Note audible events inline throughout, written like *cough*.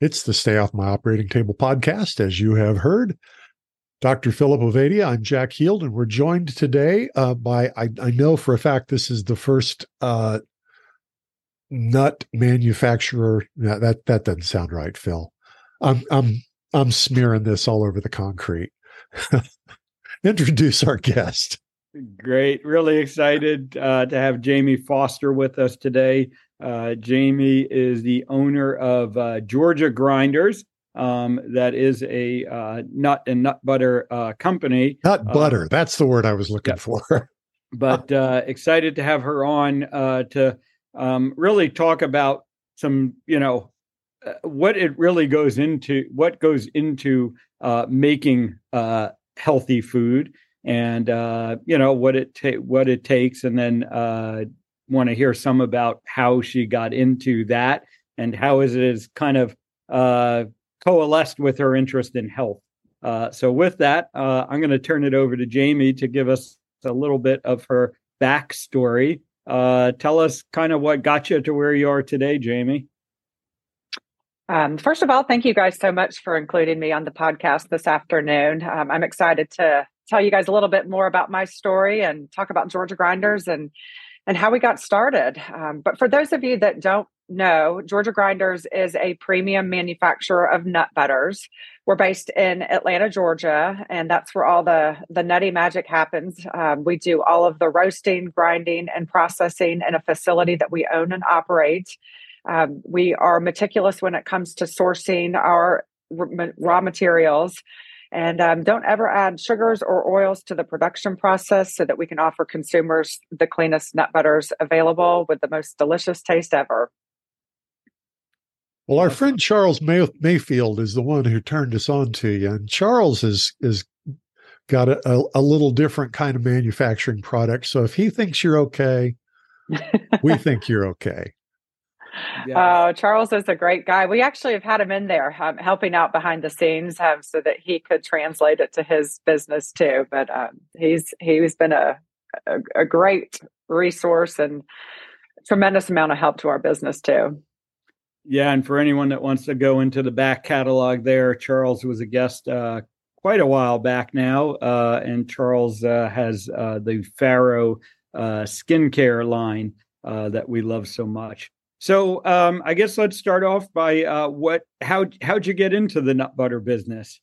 It's the Stay Off My Operating Table podcast, as you have heard. Dr. Philip Ovadia, I'm Jack Heald, and we're joined today uh, by, I, I, know for a fact this is the first uh, nut manufacturer. that, that doesn't sound right, Phil. I'm, I'm, I'm smearing this all over the concrete. *laughs* Introduce our guest. Great. Really excited uh, to have Jaime Foster with us today. Uh, Jaime is the owner of uh, Georgia Grinders. Um, that is a uh, nut and nut butter uh, company. Nut uh, butter. That's the word I was looking yeah. for. *laughs* but uh, excited to have her on to um, really talk about some, you know, what it really goes into, what goes into making healthy food, and you know what it ta- what it takes, and then want to hear some about how she got into that and how it is kind of uh, coalesced with her interest in health. Uh, so, with that, uh, I'm going to turn it over to Jaime to give us a little bit of her backstory. Uh, tell us kind of what got you to where you are today, Jaime. Um, first of all, thank you guys so much for including me on the podcast this afternoon. Um, I'm excited to tell you guys a little bit more about my story and talk about Georgia Grinders and and how we got started. Um, but for those of you that don't know, Georgia Grinders is a premium manufacturer of nut butters. We're based in Atlanta, Georgia, and that's where all the the nutty magic happens. Um, we do all of the roasting, grinding, and processing in a facility that we own and operate. Um, we are meticulous when it comes to sourcing our raw materials and um, don't ever add sugars or oils to the production process so that we can offer consumers the cleanest nut butters available with the most delicious taste ever. Well, our friend Charles May- Mayfield is the one who turned us on to you, and Charles is is got a, a, a little different kind of manufacturing product. So if he thinks you're okay, we *laughs* think you're okay. Yeah. Oh, Charles is a great guy. We actually have had him in there um, helping out behind the scenes um, so that he could translate it to his business too. But um, he's he's been a, a, a great resource and tremendous amount of help to our business too. Yeah, and for anyone that wants to go into the back catalog, there Charles was a guest uh, quite a while back now, uh, and Charles uh, has uh, the Faro uh, skincare line uh, that we love so much. So um, I guess let's start off by uh, what how how'd you get into the nut butter business?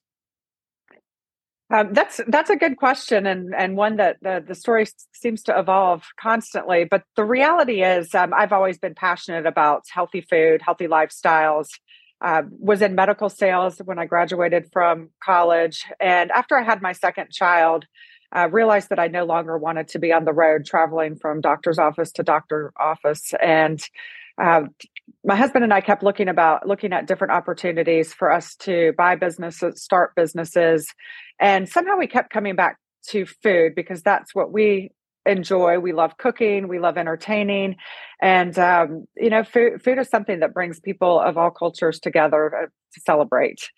Um, that's that's a good question and and one that the, the story seems to evolve constantly. But the reality is, um, I've always been passionate about healthy food, healthy lifestyles. Uh, was in medical sales when I graduated from college, and after I had my second child, I realized that I no longer wanted to be on the road traveling from doctor's office to doctor office, and uh, my husband and I kept looking about looking at different opportunities for us to buy businesses, start businesses, and somehow we kept coming back to food because that's what we enjoy. We love cooking, we love entertaining, and um, you know, food, food is something that brings people of all cultures together uh, to celebrate.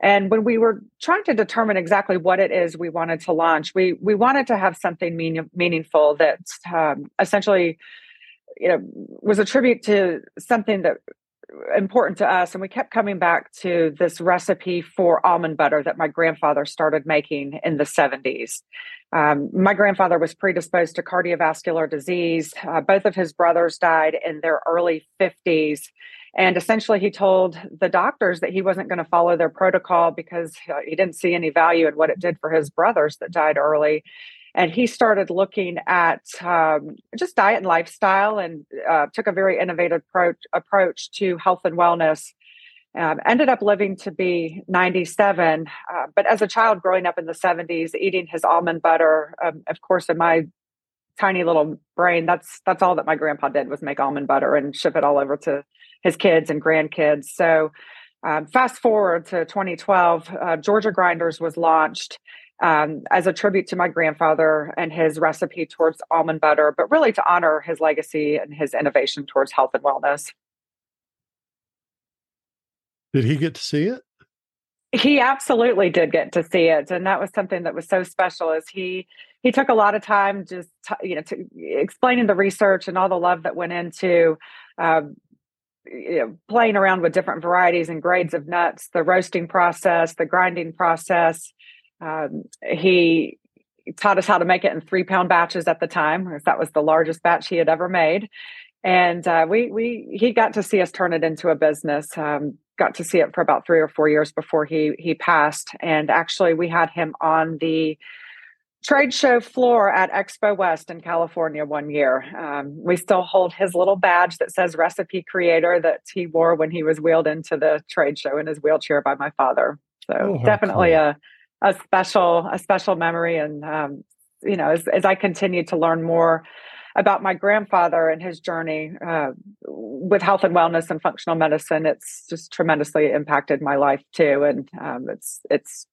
And when we were trying to determine exactly what it is we wanted to launch, we we wanted to have something mean, meaningful that um, essentially you know was a tribute to something that important to us and we kept coming back to this recipe for almond butter that my grandfather started making in the 70s um, my grandfather was predisposed to cardiovascular disease. Uh, both of his brothers died in their early 50s and essentially he told the doctors that he wasn't going to follow their protocol because uh, he didn't see any value in what it did for his brothers that died early and he started looking at um, just diet and lifestyle and uh, took a very innovative approach, approach to health and wellness um, ended up living to be 97 uh, but as a child growing up in the 70s eating his almond butter um, of course in my tiny little brain that's that's all that my grandpa did was make almond butter and ship it all over to his kids and grandkids. So Um, fast forward to 2012, uh, Georgia Grinders was launched um, as a tribute to my grandfather and his recipe towards almond butter, but really to honor his legacy and his innovation towards health and wellness. Did he get to see it? He absolutely did get to see it, and that was something that was so special. Is he he took a lot of time just you know to explaining the research and all the love that went into um, you know, playing around with different varieties and grades of nuts, the roasting process, the grinding process. Um, he taught us how to make it in three pound batches at the time, because that was the largest batch he had ever made. And uh, we we he got to see us turn it into a business. Um, got to see it for about three or four years before he he passed. And actually, we had him on the trade show floor at Expo West in California one year. Um, we still hold his little badge that says recipe creator that he wore when he was wheeled into the trade show in his wheelchair by my father. So oh, definitely cool. a a special a special memory. And um, you know, as, as I continue to learn more about my grandfather and his journey uh, with health and wellness and functional medicine, it's just tremendously impacted my life too. And um, it's it's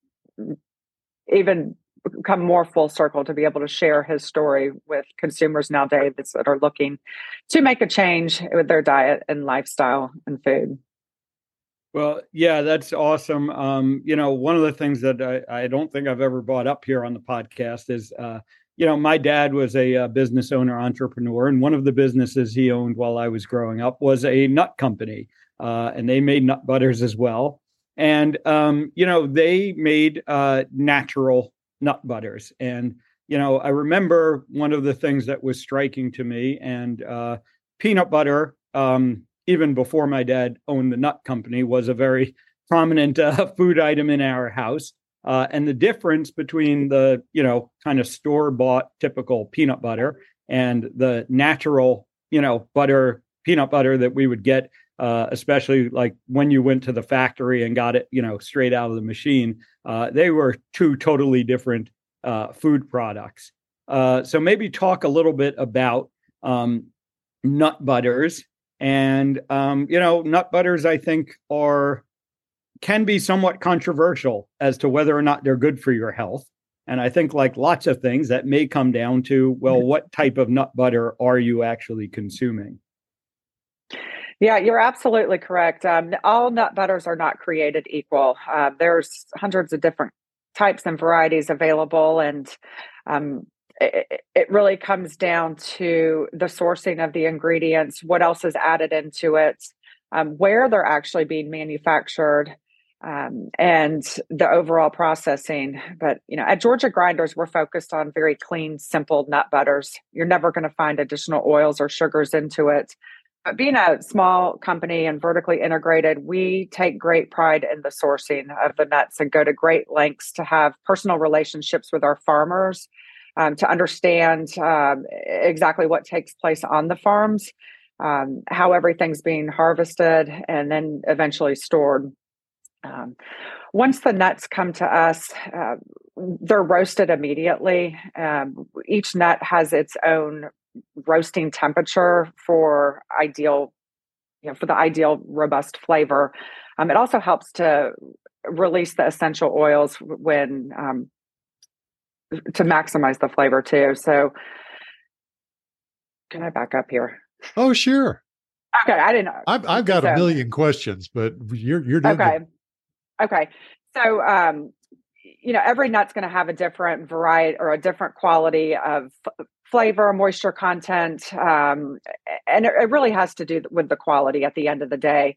even come more full circle to be able to share his story with consumers nowadays that are looking to make a change with their diet and lifestyle and food. Well, yeah, that's awesome. Um, you know, one of the things that I, I, don't think I've ever brought up here on the podcast is, uh, you know, my dad was a, a, uh, business owner, entrepreneur, and one of the businesses he owned while I was growing up was a nut company, uh, and they made nut butters as well. And um, you know, they made uh, natural nut butters. And, you know, I remember one of the things that was striking to me and uh, peanut butter, um, even before my dad owned the nut company, was a very prominent uh, *laughs* food item in our house. Uh, and the difference between the, you know, kind of store bought typical peanut butter and the natural, you know, butter, peanut butter that we would get uh, especially like when you went to the factory and got it, you know, straight out of the machine. Uh, they were two totally different uh, food products. Uh, so maybe talk a little bit about um, nut butters, and um, you know, nut butters. I think are can be somewhat controversial as to whether or not they're good for your health. And I think, like lots of things, that may come down to well, what type of nut butter are you actually consuming? Yeah, you're absolutely correct. Um, all nut butters are not created equal. Uh, there's hundreds of different types and varieties available, and um, it, it, really comes down to the sourcing of the ingredients, what else is added into it, um, where they're actually being manufactured, um, and the overall processing. But you know, at Georgia Grinders, we're focused on very clean, simple nut butters. You're never going to find additional oils or sugars into it But being a small company and vertically integrated, we take great pride in the sourcing of the nuts and go to great lengths to have personal relationships with our farmers um, to understand um, exactly what takes place on the farms, um, how everything's being harvested, and then eventually stored. Um, once the nuts come to us, uh, they're roasted immediately. Um, each nut has its own roasting temperature for ideal you know for the ideal robust flavor it also helps to release the essential oils when um, to maximize the flavor too so can i back up here oh sure okay i didn't know i've, I've got so, a million questions but you're you're doing okay okay so um you know every nut's going to have a different variety or a different quality of flavor, moisture content, um, and it, it, really has to do with the quality at the end of the day.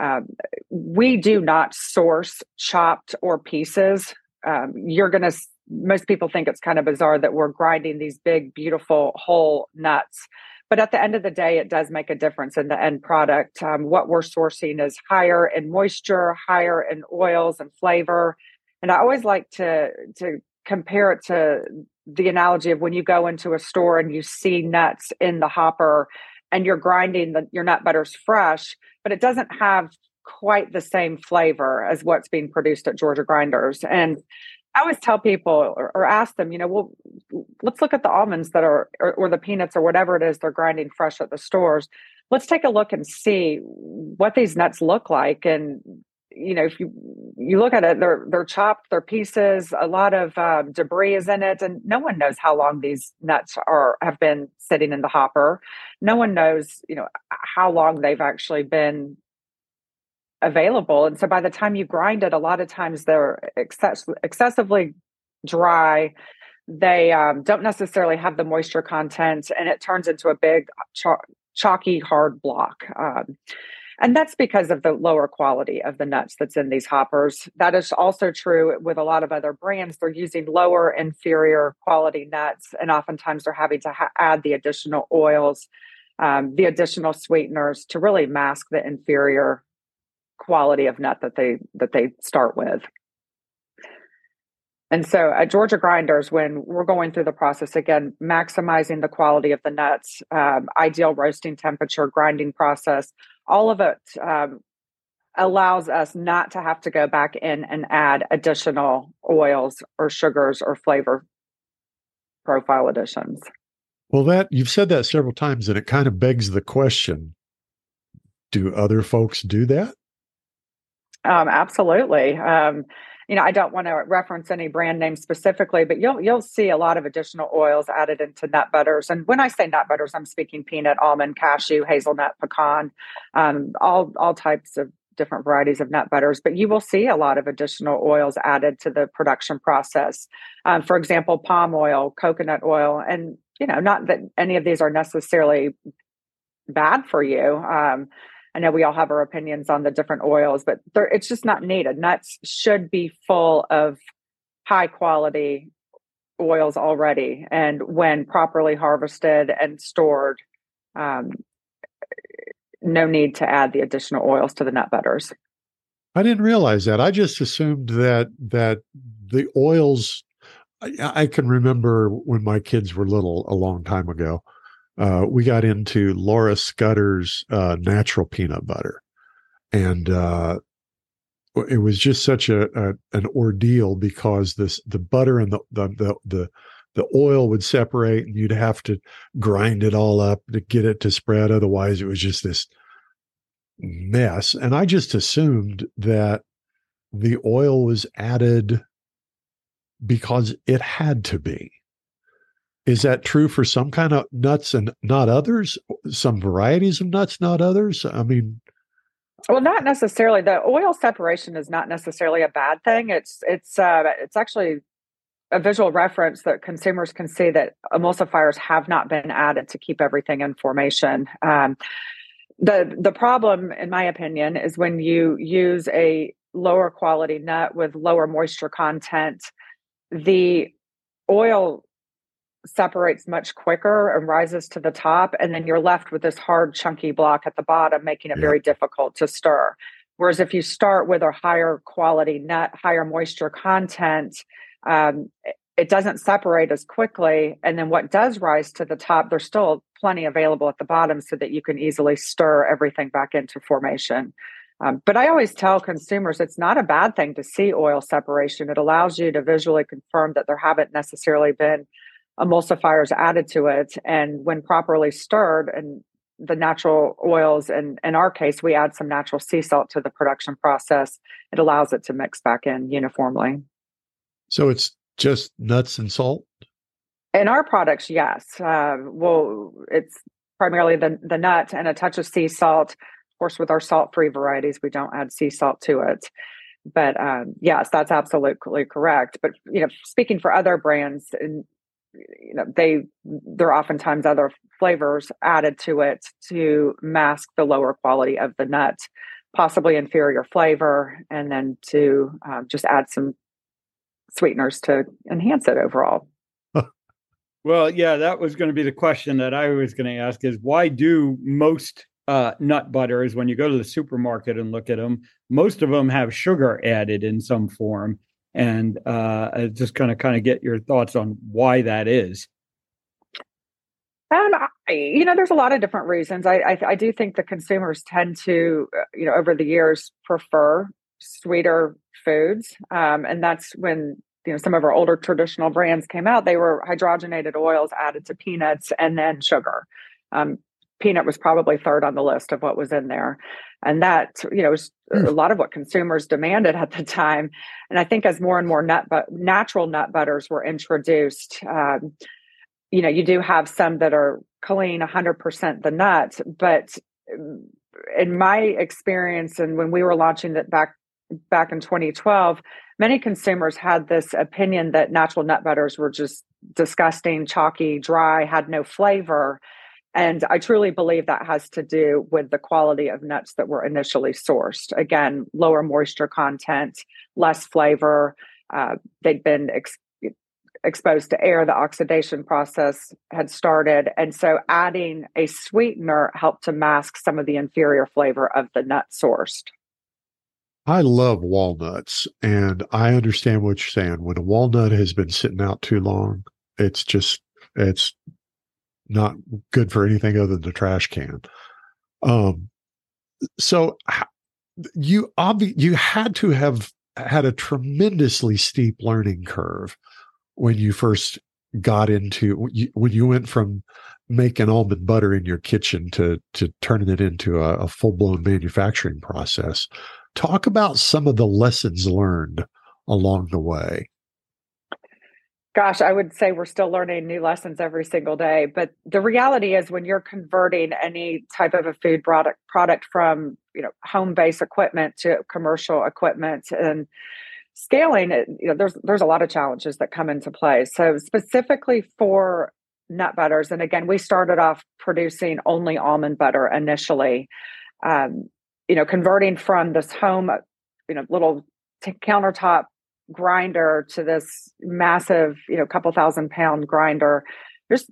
Um, we do not source chopped or pieces. Um, you're going to, most people think it's kind of bizarre that we're grinding these big, beautiful whole nuts. But at the end of the day, it does make a difference in the end product. Um, what we're sourcing is higher in moisture, higher in oils and flavor. And I always like to to compare it to the analogy of when you go into a store and you see nuts in the hopper and you're grinding the your nut butters fresh, but it doesn't have quite the same flavor as what's being produced at Georgia Grinders. And I always tell people or, or ask them, you know, well, let's look at the almonds that are or, or the peanuts or whatever it is they're grinding fresh at the stores. Let's take a look and see what these nuts look like and you know, if you you look at it, they're they're chopped, they're pieces. A lot of uh, debris is in it, and no one knows how long these nuts are have been sitting in the hopper. No one knows, you know, how long they've actually been available. And so by the time you grind it, a lot of times they're excess, excessively dry. They um, don't necessarily have the moisture content, and it turns into a big chalky hard block. Um, and that's because of the lower quality of the nuts that's in these hoppers. That is also true with a lot of other brands. They're using lower, inferior quality nuts, and oftentimes they're having to ha- add the additional oils, um, the additional sweeteners to really mask the inferior quality of nut that they that they start with. And so at Georgia Grinders, when we're going through the process again, maximizing the quality of the nuts, um, ideal roasting temperature, grinding process, all of it um, allows us not to have to go back in and add additional oils or sugars or flavor profile additions. Well, that you've said that several times, and it kind of begs the question: Do other folks do that? Um, absolutely. Um, you know, I don't want to reference any brand name specifically, but you'll you'll see a lot of additional oils added into nut butters. And when I say nut butters, I'm speaking peanut, almond, cashew, hazelnut, pecan, um, all all types of different varieties of nut butters. But you will see a lot of additional oils added to the production process. Um, for example, palm oil, coconut oil, and you know, not that any of these are necessarily bad for you. Um, I know we all have our opinions on the different oils, but it's just not needed. Nuts should be full of high quality oils already. And when properly harvested and stored, um, no need to add the additional oils to the nut butters. I didn't realize that. I just assumed that that the oils. I, I can remember when my kids were little, a long time ago uh, we got into Laura Scudder's uh, natural peanut butter, and uh, it was just such a, a, an ordeal because this the butter and the, the the the the oil would separate, and you'd have to grind it all up to get it to spread. Otherwise, it was just this mess. And I just assumed that the oil was added because it had to be is that true for some kind of nuts and not others? Some varieties of nuts, not others? I mean, well, not necessarily. The oil separation is not necessarily a bad thing. It's it's uh, it's actually a visual reference that consumers can see that emulsifiers have not been added to keep everything in formation. Um, the the problem, in my opinion, is when you use a lower quality nut with lower moisture content, the oil separates much quicker and rises to the top and then you're left with this hard chunky block at the bottom making it yeah. very difficult to stir whereas if you start with a higher quality nut higher moisture content um, it doesn't separate as quickly and then what does rise to the top there's still plenty available at the bottom so that you can easily stir everything back into formation um, but I always tell consumers it's not a bad thing to see oil separation. It allows you to visually confirm that there haven't necessarily been emulsifiers added to it. And when properly stirred and the natural oils, and in our case, we add some natural sea salt to the production process, it allows it to mix back in uniformly. So it's just nuts and salt? In our products, yes. Uh, well, it's primarily the, the nut and a touch of sea salt. Of course, with our salt free varieties, we don't add sea salt to it but um, yes, that's absolutely correct. But you know, speaking for other brands, and you know they there are oftentimes other flavors added to it to mask the lower quality of the nut possibly inferior flavor and then to um, just add some sweeteners to enhance it overall. *laughs* Well yeah that was going to be the question that i was going to ask is why do most uh, nut butters when you go to the supermarket and look at them most of them have sugar added in some form and uh, just kind of kind of get your thoughts on why that is. Um, you know, there's a lot of different reasons. I, I, I do think the consumers tend to, uh, you know, over the years prefer sweeter foods, um, and that's when you know some of our older traditional brands came out. They were hydrogenated oils added to peanuts and then sugar. Um, peanut was probably third on the list of what was in there. And that, you know, was mm. a lot of what consumers demanded at the time. And I think as more and more nut but natural nut butters were introduced, um, you know, you do have some that are clean 100% the nut, but um, in my experience and when we were launching that back back in 2012 many consumers had this opinion that natural nut butters were just disgusting chalky dry had no flavor and i truly believe that has to do with the quality of nuts that were initially sourced again lower moisture content less flavor uh, they'd been ex- exposed to air, the oxidation process had started. And so adding a sweetener helped to mask some of the inferior flavor of the nut sourced. I love walnuts and I understand what you're saying. When a walnut has been sitting out too long, it's just, it's not good for anything other than the trash can. Um, so you obvi- you had to have had a tremendously steep learning curve when you first got into when you went from making almond butter in your kitchen to to turning it into a, a full-blown manufacturing process talk about some of the lessons learned along the way gosh i would say we're still learning new lessons every single day but the reality is when you're converting any type of a food product product from you know home based equipment to commercial equipment and scaling it, you know, there's there's a lot of challenges that come into play. So specifically for nut butters, and again, we started off producing only almond butter initially. Um, you know, converting from this home, you know, little t- countertop grinder to this massive, you know, couple thousand pound grinder. Just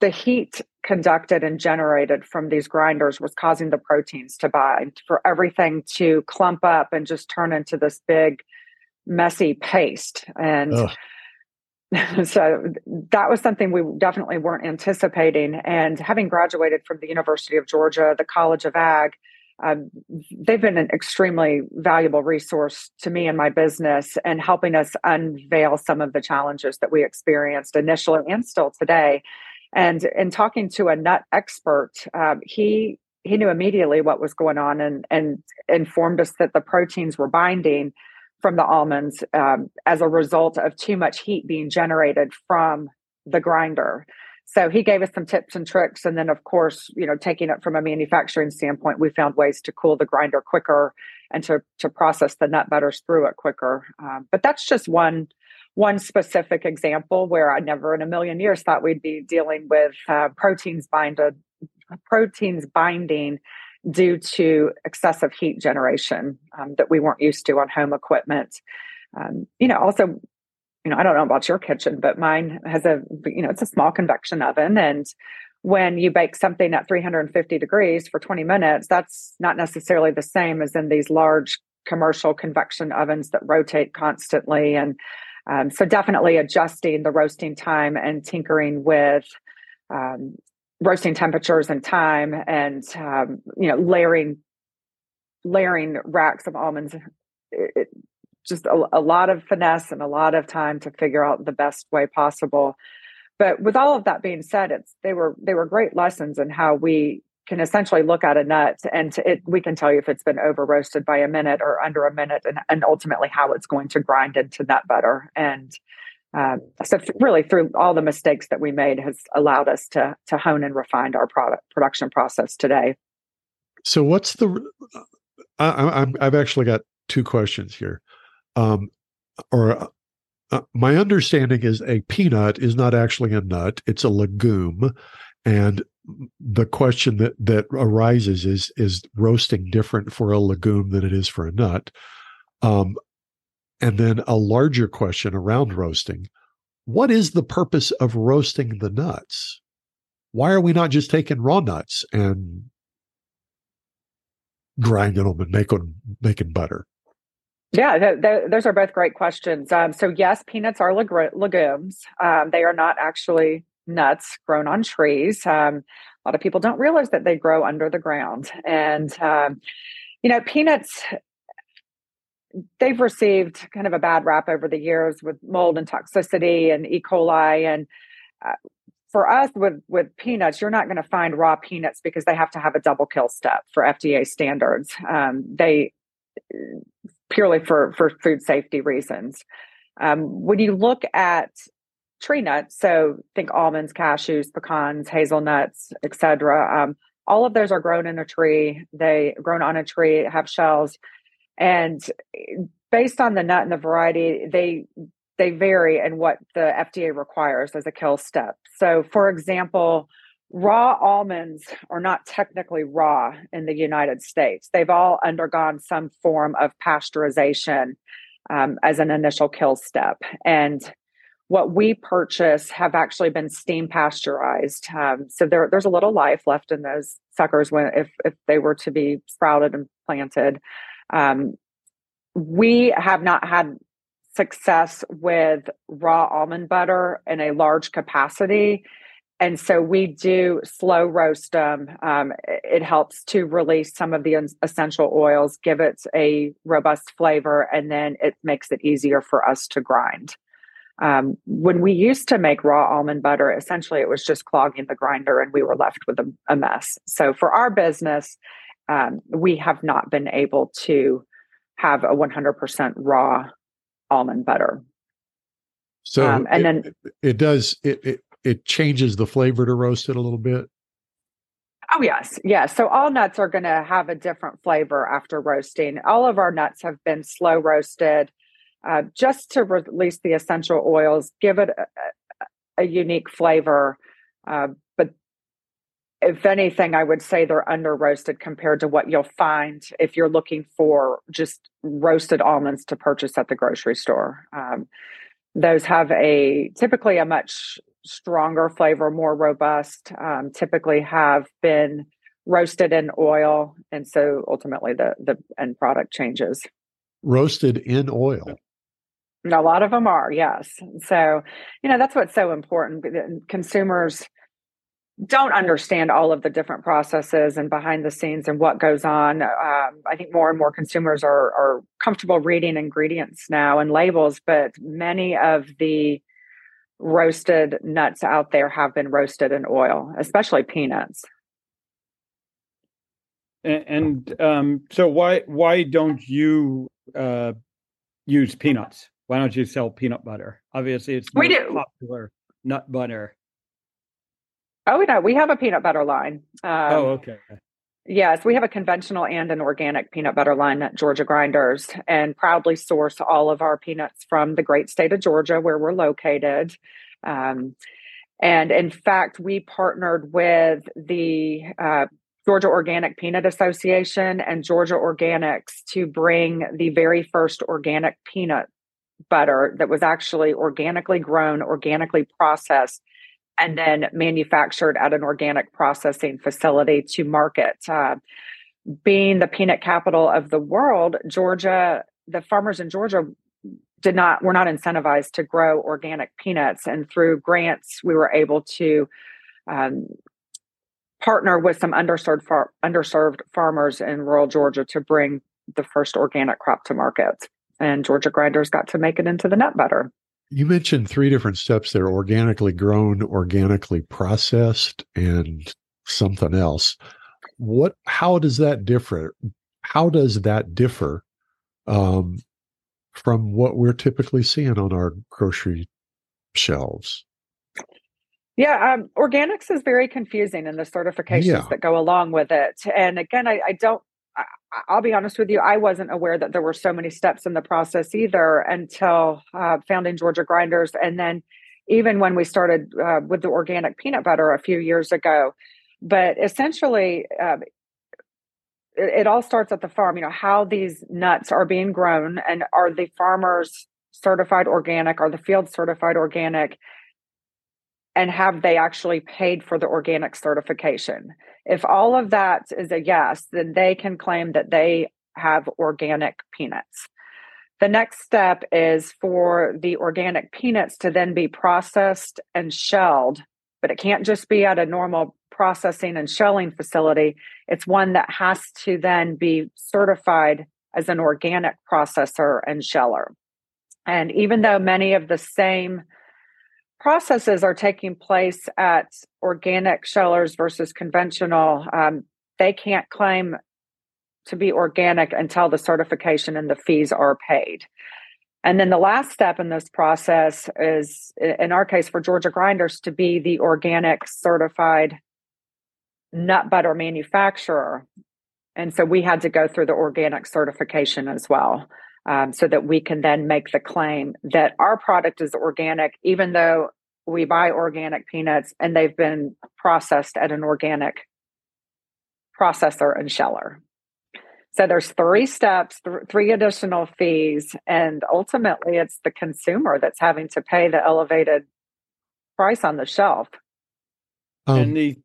the heat conducted and generated from these grinders was causing the proteins to bind for everything to clump up and just turn into this big messy paste. And *laughs* so that was something we definitely weren't anticipating. And having graduated from the University of Georgia, the College of Ag, they've been an extremely valuable resource to me and my business and helping us unveil some of the challenges that we experienced initially and still today. And in talking to a nut expert, um, he he knew immediately what was going on and and informed us that the proteins were binding from the almonds um, as a result of too much heat being generated from the grinder. So he gave us some tips and tricks. And then, of course, you know, taking it from a manufacturing standpoint, we found ways to cool the grinder quicker and to, to process the nut butters through it quicker. Um, but that's just one one specific example where I never in a million years thought we'd be dealing with uh, proteins binded proteins binding due to excessive heat generation um, that we weren't used to on home equipment. Um, you know, also, you know, I don't know about your kitchen, but mine has a, you know, it's a small convection oven. And when you bake something at 350 degrees for 20 minutes, that's not necessarily the same as in these large commercial convection ovens that rotate constantly. And um, so definitely adjusting the roasting time and tinkering with um, roasting temperatures and time and um, you know layering layering racks of almonds it, just a, a, lot of finesse and a lot of time to figure out the best way possible. But with all of that being said it's they were they were great lessons in how we can essentially look at a nut and it, we can tell you if it's been over roasted by a minute or under a minute and, and ultimately how it's going to grind into nut butter. And um, so really through all the mistakes that we made has allowed us to to hone and refine our product production process today. So what's the I, i have actually got two questions here um, or uh, my understanding is a peanut is not actually a nut it's a legume and the question that that arises is is roasting different for a legume than it is for a nut um, and then a larger question around roasting what is the purpose of roasting the nuts? Why are we not just taking raw nuts and grinding them and making making butter? Yeah, th- th- those are both great questions. Um, so yes, peanuts are leg- legumes. Um, they are not actually nuts grown on trees. Um, a lot of people don't realize that they grow under the ground, and um, you know, peanuts they've received kind of a bad rap over the years with mold and toxicity and E. coli and uh, for us with with peanuts, you're not going to find raw peanuts because they have to have a double kill step for FDA standards. Um, they purely for for food safety reasons. Um, when you look at tree nuts, so think almonds, cashews, pecans, hazelnuts, etc. Um, all of those are grown in a tree. They grown on a tree, have shells, and based on the nut and the variety, they they vary in what the FDA requires as a kill step. So, for example, raw almonds are not technically raw in the United States. They've all undergone some form of pasteurization um, as an initial kill step. And what we purchase have actually been steam pasteurized. Um, so there, there's a little life left in those suckers when if if they were to be sprouted and planted. Um, we have not had success with raw almond butter in a large capacity. And so we do slow roast them. Um, it helps to release some of the essential oils, give it a robust flavor, and then it makes it easier for us to grind. Um, when we used to make raw almond butter, essentially it was just clogging the grinder and we were left with a, a mess. So for our business, um, we have not been able to have a 100% raw almond butter. So um, and it, then it does it, it it changes the flavor to roast it a little bit. Oh yes, yes. So all nuts are going to have a different flavor after roasting. All of our nuts have been slow roasted, uh, just to release the essential oils, give it a, a unique flavor. Uh, but if anything, I would say they're under roasted compared to what you'll find if you're looking for just roasted almonds to purchase at the grocery store. Um, those have a typically a much stronger flavor, more robust. Um, typically have been roasted in oil, and so ultimately the the end product changes. Roasted in oil. A lot of them are, yes. So, you know, that's what's so important. Consumers don't understand all of the different processes and behind the scenes and what goes on. Um, I think more and more consumers are, are comfortable reading ingredients now and labels, but many of the roasted nuts out there have been roasted in oil, especially peanuts. And, and um, so, why why don't you uh, use peanuts? Why don't you sell peanut butter? Obviously, it's we do. popular nut butter. Oh no, we have a peanut butter line. Um, oh, okay. Yes, we have a conventional and an organic peanut butter line at Georgia Grinders and proudly source all of our peanuts from the great state of Georgia where we're located. Um, and in fact, we partnered with the uh, Georgia Organic Peanut Association and Georgia Organics to bring the very first organic peanut butter that was actually organically grown, organically processed and then manufactured at an organic processing facility to market. Uh, being the peanut capital of the world, Georgia, the farmers in Georgia did not were not incentivized to grow organic peanuts, and through grants, we were able to um, partner with some underserved far, underserved farmers in rural Georgia to bring the first organic crop to market. And Georgia grinders got to make it into the nut butter. You mentioned three different steps there organically grown, organically processed, and something else. What how does that differ? How does that differ um, from what we're typically seeing on our grocery shelves? Yeah, um, organics is very confusing in the certifications yeah. that go along with it. And again, I, I don't I'll be honest with you, I wasn't aware that there were so many steps in the process either until uh, founding Georgia Grinders. And then even when we started uh, with the organic peanut butter a few years ago. But essentially, uh, it, it, all starts at the farm, you know, how these nuts are being grown and are the farmers certified organic, are the fields certified organic? And have they actually paid for the organic certification? If all of that is a yes, then they can claim that they have organic peanuts. The next step is for the organic peanuts to then be processed and shelled, but it can't just be at a normal processing and shelling facility. It's one that has to then be certified as an organic processor and sheller. And even though many of the same processes are taking place at organic shellers versus conventional, um, they can't claim to be organic until the certification and the fees are paid. And then the last step in this process is, in our case, for Georgia Grinders to be the organic certified nut butter manufacturer. And so we had to go through the organic certification as well, um, so that we can then make the claim that our product is organic, even though we buy organic peanuts and they've been processed at an organic processor and sheller. So there's three steps, th- three additional fees, and ultimately it's the consumer that's having to pay the elevated price on the shelf. Um, and the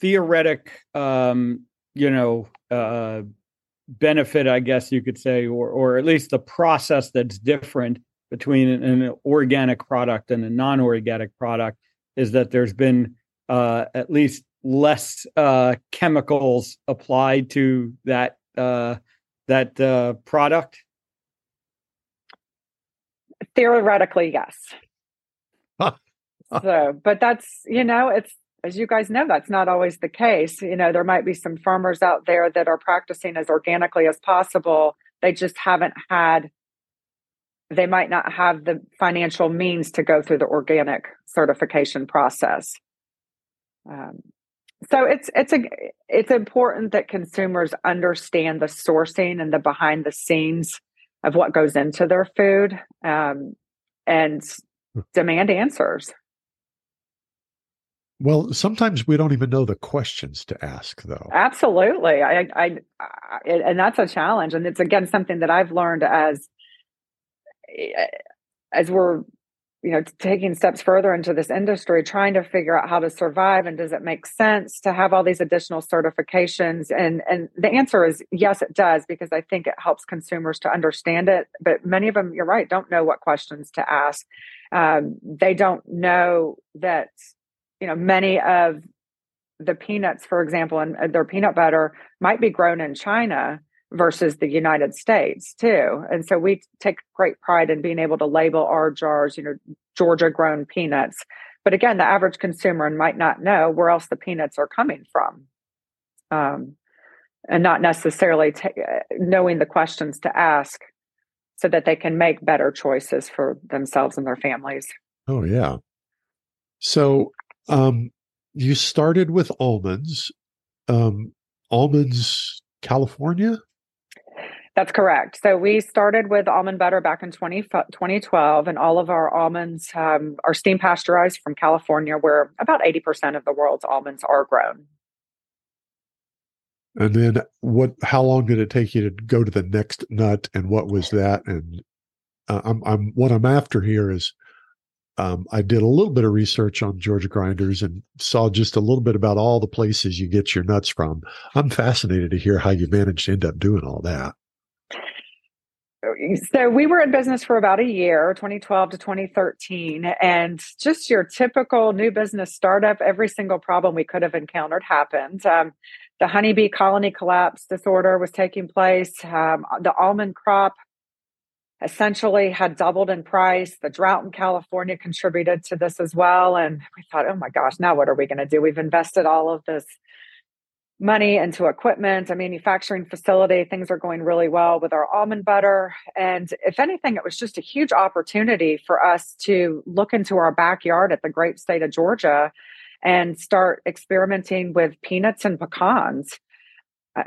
theoretic, um, you know, uh, benefit, I guess you could say, or or at least the process that's different between an, an organic product and a non-organic product is that there's been uh, at least less uh, chemicals applied to that uh, that uh, product? Theoretically, yes. *laughs* so, but that's you know, it's as you guys know, that's not always the case. You know, there might be some farmers out there that are practicing as organically as possible. They just haven't had. They might not have the financial means to go through the organic certification process. Um, so it's it's a it's important that consumers understand the sourcing and the behind the scenes of what goes into their food um, and hmm. demand answers well sometimes we don't even know the questions to ask though. Absolutely. I i, I and that's a challenge and it's again something that i've learned as eh, as we're you know taking steps further into this industry trying to figure out how to survive and does it make sense to have all these additional certifications? And and the answer is yes it does because i think it helps consumers to understand it but many of them you're right don't know what questions to ask. Um, they don't know that you know many of the peanuts for example and their peanut butter might be grown in china versus the United States too. And so we take great pride in being able to label our jars, you know, Georgia grown peanuts. But again, the average consumer might not know where else the peanuts are coming from. Um, and not necessarily t- uh, knowing the questions to ask so that they can make better choices for themselves and their families. Oh, yeah. So um, you started with almonds. Um, almonds, California? That's correct. So we started with almond butter back in 20, 2012, and all of our almonds um, are steam pasteurized from California, where about 80% of the world's almonds are grown. And then what? How long did it take you to go to the next nut, and what was that? And uh, I'm, I'm what I'm after here is um, I did a little bit of research on Georgia grinders and saw just a little bit about all the places you get your nuts from. I'm fascinated to hear how you managed to end up doing all that so we were in business for about a year 2012 to 2013 and just your typical new business startup every single problem we could have encountered happened um, the honeybee colony collapse disorder was taking place um, the almond crop essentially had doubled in price the drought in california contributed to this as well and we thought oh my gosh now what are we going to do we've invested all of this money into equipment, a manufacturing facility. Things are going really well with our almond butter. And if anything, it was just a huge opportunity for us to look into our backyard at the great state of Georgia and start experimenting with peanuts and pecans. Uh,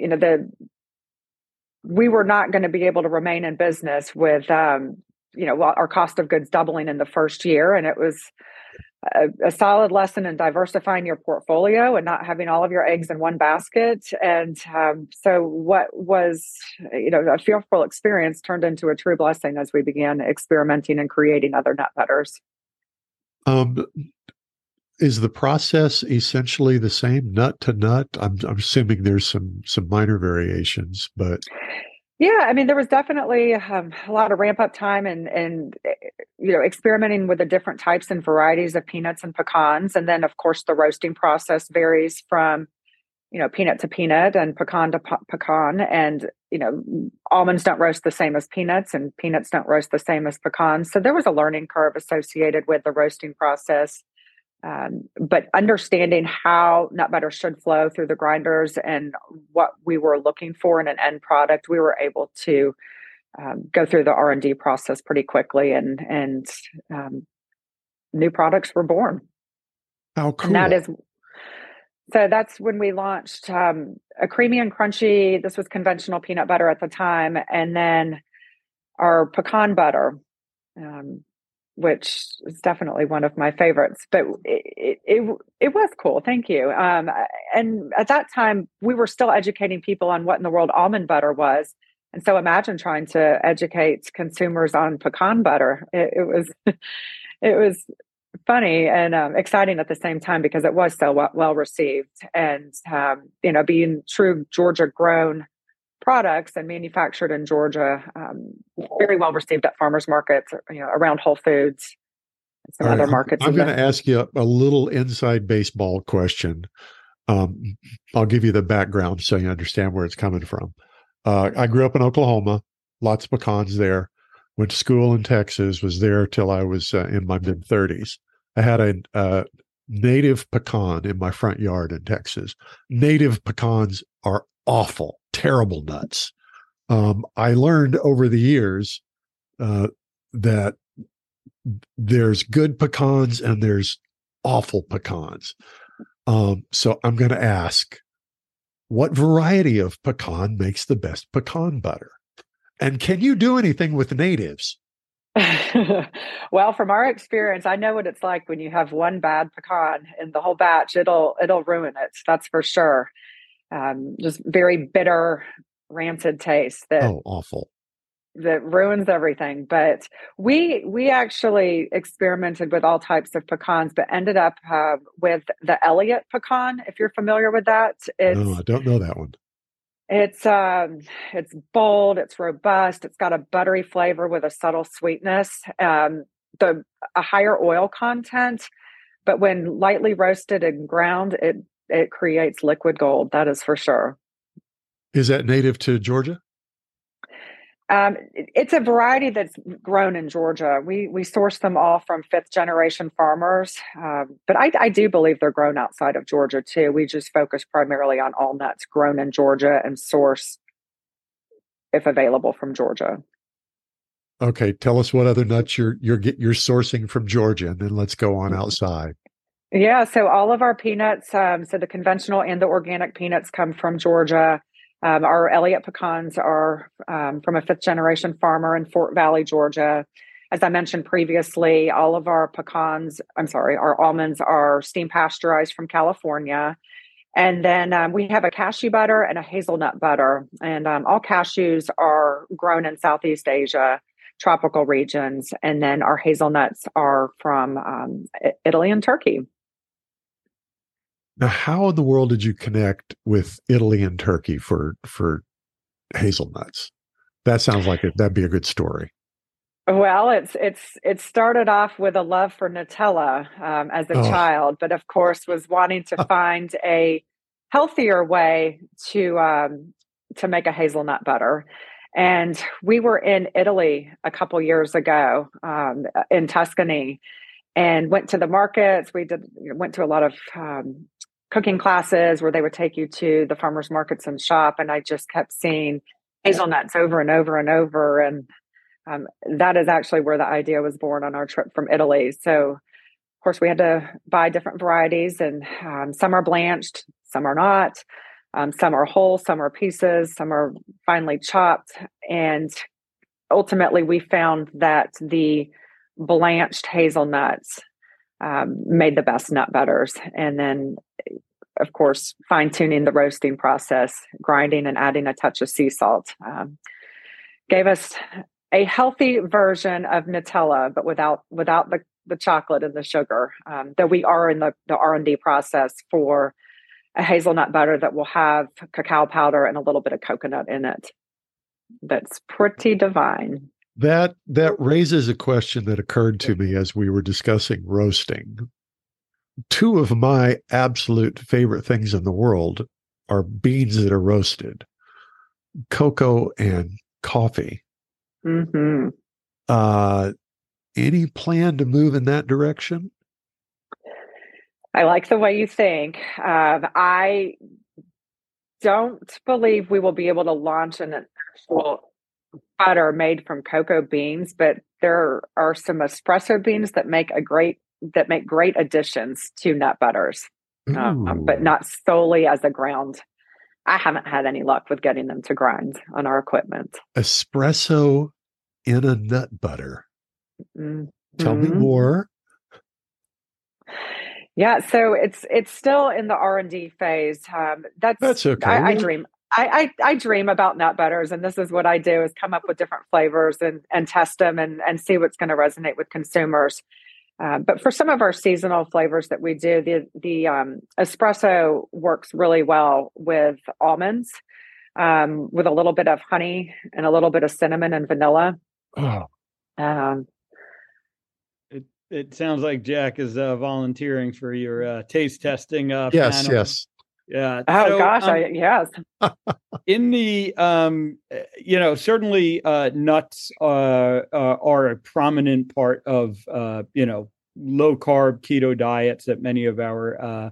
you know, the we were not going to be able to remain in business with um, you know our cost of goods doubling in the first year and it was a, a, solid lesson in diversifying your portfolio and not having all of your eggs in one basket. And um, so, what was you know a fearful experience turned into a true blessing as we began experimenting and creating other nut butters. Um, is the process essentially the same nut to nut? I'm, I'm assuming there's some some minor variations, but yeah, I mean, there was definitely um, a lot of ramp up time and and you know experimenting with the different types and varieties of peanuts and pecans, and then of course the roasting process varies from you know, peanut to peanut and pecan to pecan. And, you know, almonds don't roast the same as peanuts and peanuts don't roast the same as pecans. So there was a learning curve associated with the roasting process. Um, but understanding how nut butter should flow through the grinders and what we were looking for in an end product, we were able to um, go through the R and D process pretty quickly, and and um, new products were born. How cool! And that is so that's when we launched um, a creamy and crunchy. This was conventional peanut butter at the time, and then our pecan butter, um, which is definitely one of my favorites. But it it, it was cool. Thank you. Um, and at that time, we were still educating people on what in the world almond butter was. And so imagine trying to educate consumers on pecan butter. It, it was *laughs* it was funny and um, exciting at the same time because it was so well, well received and um, you know being true georgia grown products and manufactured in georgia um, very well received at farmers markets you know around whole foods and some other markets i'm, I'm going to ask you a, a, little inside baseball question. Um, i'll give you the background so you understand where it's coming from. Uh, i grew up in oklahoma lots of pecans there. Went to school in Texas, was there till I was uh, in my mid 30s. I had a, a native pecan in my front yard in Texas. Native pecans are awful, terrible nuts. Um, I learned over the years uh, that there's good pecans and there's awful pecans. Um, so I'm going to ask, what variety of pecan makes the best pecan butter? And can you do anything with natives? *laughs* well, from our experience, I know what it's like when you have one bad pecan in the whole batch. It'll it'll ruin it. That's for sure. Um, just very bitter, rancid taste that oh awful that ruins everything. But we we actually experimented with all types of pecans, but ended up uh, with the Elliott pecan. If you're familiar with that, it's, no, I don't know that one. It's um, it's bold, it's robust, it's got a buttery flavor with a subtle sweetness. Um, the a higher oil content, but when lightly roasted and ground, it it creates liquid gold. That is for sure. Is that native to Georgia? Um, it's a variety that's grown in Georgia. We we source them all from fifth generation farmers, um, but I, I, do believe they're grown outside of Georgia too. We just focus primarily on all nuts grown in Georgia and source, if available, from Georgia. Okay, tell us what other nuts you're you're get, you're sourcing from Georgia, and then let's go on outside. Yeah, so all of our peanuts, um, so the conventional and the organic peanuts come from Georgia. Um, our Elliott pecans are um, from a fifth generation farmer in Fort Valley, Georgia. As I mentioned previously, all of our pecans, I'm sorry, our almonds are steam pasteurized from California. And then um, we have a cashew butter and a hazelnut butter. And um, all cashews are grown in Southeast Asia, tropical regions. And then our hazelnuts are from um, Italy and Turkey. Now, how in the world did you connect with Italy and Turkey for for hazelnuts? That sounds like it, that'd be a good story. Well, it's it's it started off with a love for Nutella um, as a oh. child, but of course was wanting to find a healthier way to um, to make a hazelnut butter. And we were in Italy a couple years ago um, in Tuscany, and went to the markets. We did went to a lot of um, cooking classes where they would take you to the farmers markets and shop. And I just kept seeing hazelnuts over and over and over. And um, that is actually where the idea was born on our trip from Italy. So, of course, we had to buy different varieties, and um, some are blanched, some are not. Um, some are whole, some are pieces, some are finely chopped. And ultimately, we found that the blanched hazelnuts um, made the best nut butters. And then, of course, fine tuning the roasting process, grinding and adding a touch of sea salt um, gave us a healthy version of Nutella, but without without the, the chocolate and the sugar. Um, though we are in the, the R and D process for a hazelnut butter that will have cacao powder and a little bit of coconut in it. That's pretty divine. That that raises a question that occurred to me as we were discussing roasting. Two of my absolute favorite things in the world are beans that are roasted, cocoa and coffee. Mm-hmm. Uh, any plan to move in that direction? I like the way you think. Um, I don't believe we will be able to launch an actual butter made from cocoa beans, but there are some espresso beans that make a great that make great additions to nut butters, um, but not solely as a ground. I haven't had any luck with getting them to grind on our equipment. Espresso in a nut butter. Mm-hmm. Tell me more. Yeah, so it's it's still in the R and D phase. Um, that's that's okay. I, I dream. I, I, I dream about nut butters, and this is what I do: is come up with different flavors and and test them and and see what's going to resonate with consumers. Uh, but for some of our seasonal flavors that we do, the the um, espresso works really well with almonds, um, with a little bit of honey and a little bit of cinnamon and vanilla. Oh. Um, it sounds like Jack is uh, volunteering for your uh, taste testing. Uh, yes, panel. yes. Yeah. Oh so, gosh, um, I, yes. in the, um, eh, you know, certainly uh, nuts uh, uh, are a prominent part of, uh, you know, low carb keto diets that many of our uh,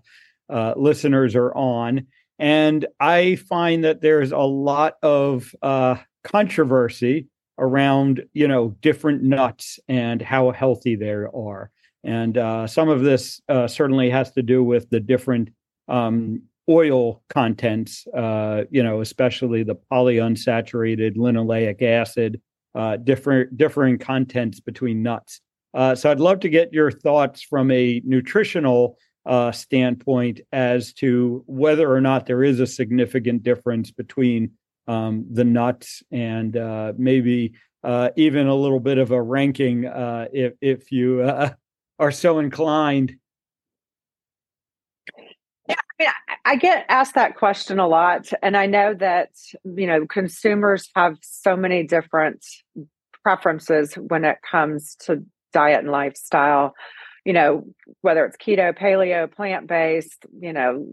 uh, listeners are on, and I find that there's a lot of uh, controversy around you know different nuts and how healthy they are and uh, some of this uh, certainly has to do with the different um, oil contents uh, you know especially the polyunsaturated linoleic acid uh, different differing contents between nuts uh, so i'd love to get your thoughts from a nutritional uh, standpoint as to whether or not there is a significant difference between um, the nuts and uh, maybe uh, even a little bit of a ranking uh, if if you *laughs* are so inclined. Yeah, I, get asked that question a lot, and I know that you know consumers have so many different preferences when it comes to diet and lifestyle you know, whether it's keto, paleo, plant based, you know,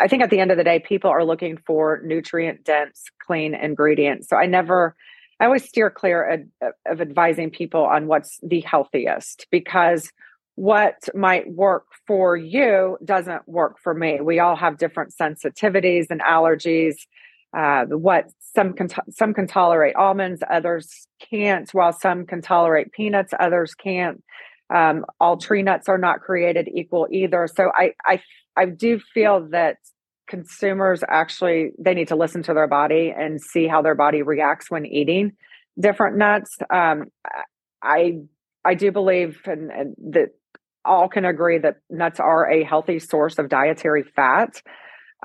I think at the end of the day, people are looking for nutrient dense, clean ingredients. So I never, I always steer clear of, of advising people on what's the healthiest because what might work for you doesn't work for me. We all have different sensitivities and allergies. Uh, what some can t- some can tolerate almonds, others can't. While some can tolerate peanuts, others can't. Um, all tree nuts are not created equal either. So I, I, I do feel that consumers actually they need to listen to their body and see how their body reacts when eating different nuts. Um, I, I do believe and, and that all can agree that nuts are a healthy source of dietary fat.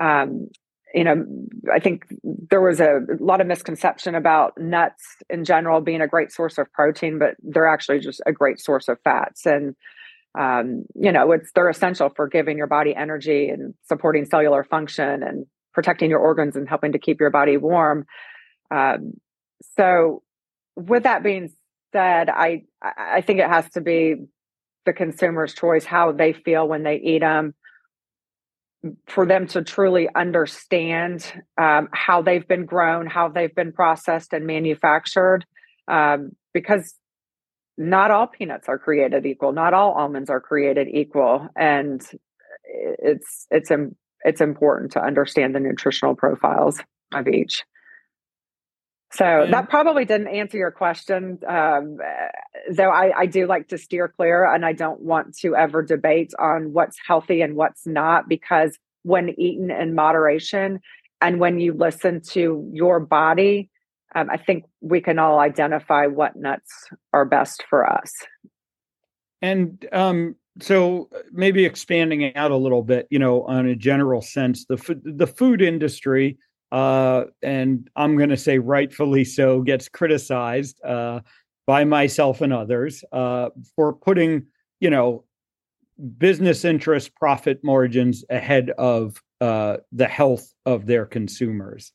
Um, you know, I think there was a, lot of misconception about nuts in general being a great source of protein, but they're actually just a great source of fats. And um, you know, it's they're essential for giving your body energy and supporting cellular function and protecting your organs and helping to keep your body warm. Um, so, with that being said, I I think it has to be the consumer's choice how they feel when they eat them for them to truly understand um, how they've been grown, how they've been processed and manufactured, um, because not all peanuts are created equal, not all almonds are created equal, and it's it's it's important to understand the nutritional profiles of each. So that probably didn't answer your question, um, though I, I, do like to steer clear and I don't want to ever debate on what's healthy and what's not, because when eaten in moderation and when you listen to your body, um, I think we can all identify what nuts are best for us. And um, so maybe expanding out a little bit, you know, on a general sense, the, f- the food industry uh, and I'm going to say rightfully so, gets criticized uh, by myself and others uh, for putting, you know, business interest profit margins ahead of uh, the health of their consumers.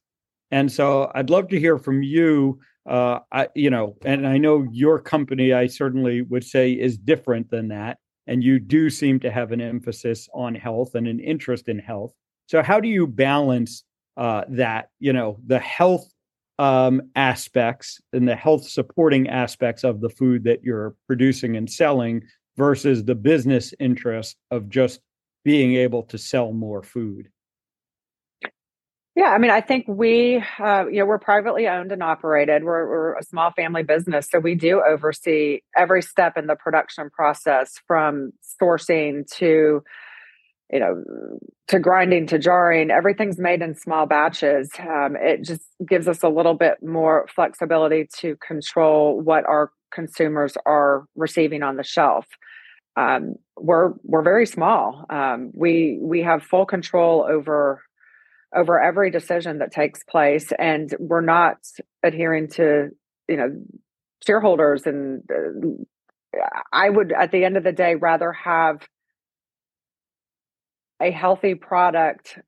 And so I'd love to hear from you. Uh, I, you know, and I know your company, I certainly would say, is different than that. And you do seem to have an emphasis on health and an interest in health. So how do you balance uh, that? You know, the health um, aspects and the health supporting aspects of the food that you're producing and selling versus the business interest of just being able to sell more food. Yeah, I mean, I think we, uh, you know, we're privately owned and operated. We're, we're a small family business, so we do oversee every step in the production process, from sourcing to, you know, to grinding to jarring. Everything's made in small batches. Um, it just gives us a little bit more flexibility to control what our consumers are receiving on the shelf. Um, we're we're very small. Um, we we have full control over over every decision that takes place and we're not adhering to you know shareholders and uh, i would at the end of the day rather have a healthy product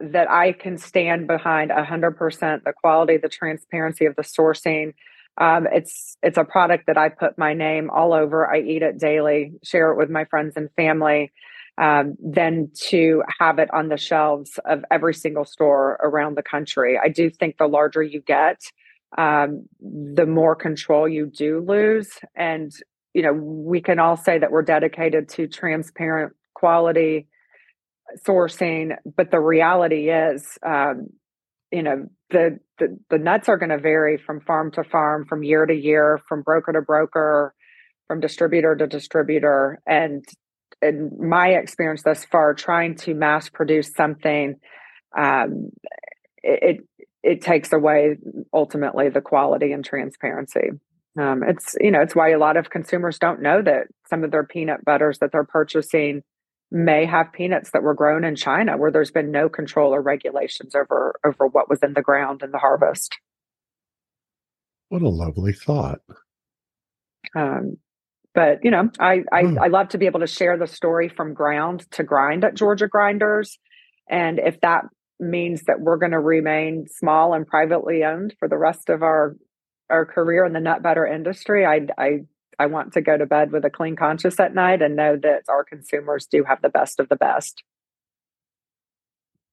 that i can stand behind 100% the quality the transparency of the sourcing um, it's it's a product that i put my name all over i eat it daily share it with my friends and family um, than to have it on the shelves of every single store around the country. I do think the larger you get, um, the more control you do lose. And, you know, we can all say that we're dedicated to transparent quality sourcing, but the reality is, um, you know, the, the, the nuts are going to vary from farm to farm, from year to year, from broker to broker, from distributor to distributor. And in my experience thus far, trying to mass produce something, um, it, it takes away ultimately the quality and transparency. Um, it's you know it's why a lot of consumers don't know that some of their peanut butters that they're purchasing may have peanuts that were grown in China where there's been no control or regulations over over what was in the ground in the harvest. What a lovely thought. Um, but you know I, I mm. i love to be able to share the story from ground to grind at georgia grinders and if that means that we're going to remain small and privately owned for the rest of our our career in the nut butter industry i i i want to go to bed with a clean conscience at night and know that our consumers do have the best of the best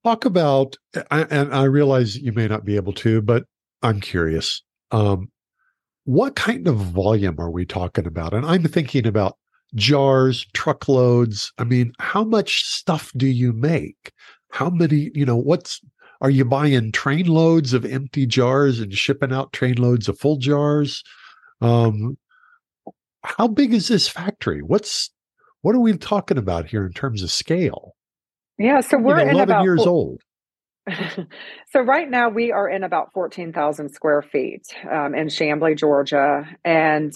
talk about and i realize you may not be able to but i'm curious um, what kind of volume are we talking about? And I'm thinking about jars, truckloads. I mean, how much stuff do you make? How many, you know, what's, are you buying train loads of empty jars and shipping out train loads of full jars? Um, how big is this factory? What's, what are we talking about here in terms of scale? Yeah, so we're 11 about years old. *laughs* so right now we are in about 14,000 square feet um, in Chamblee, Georgia. And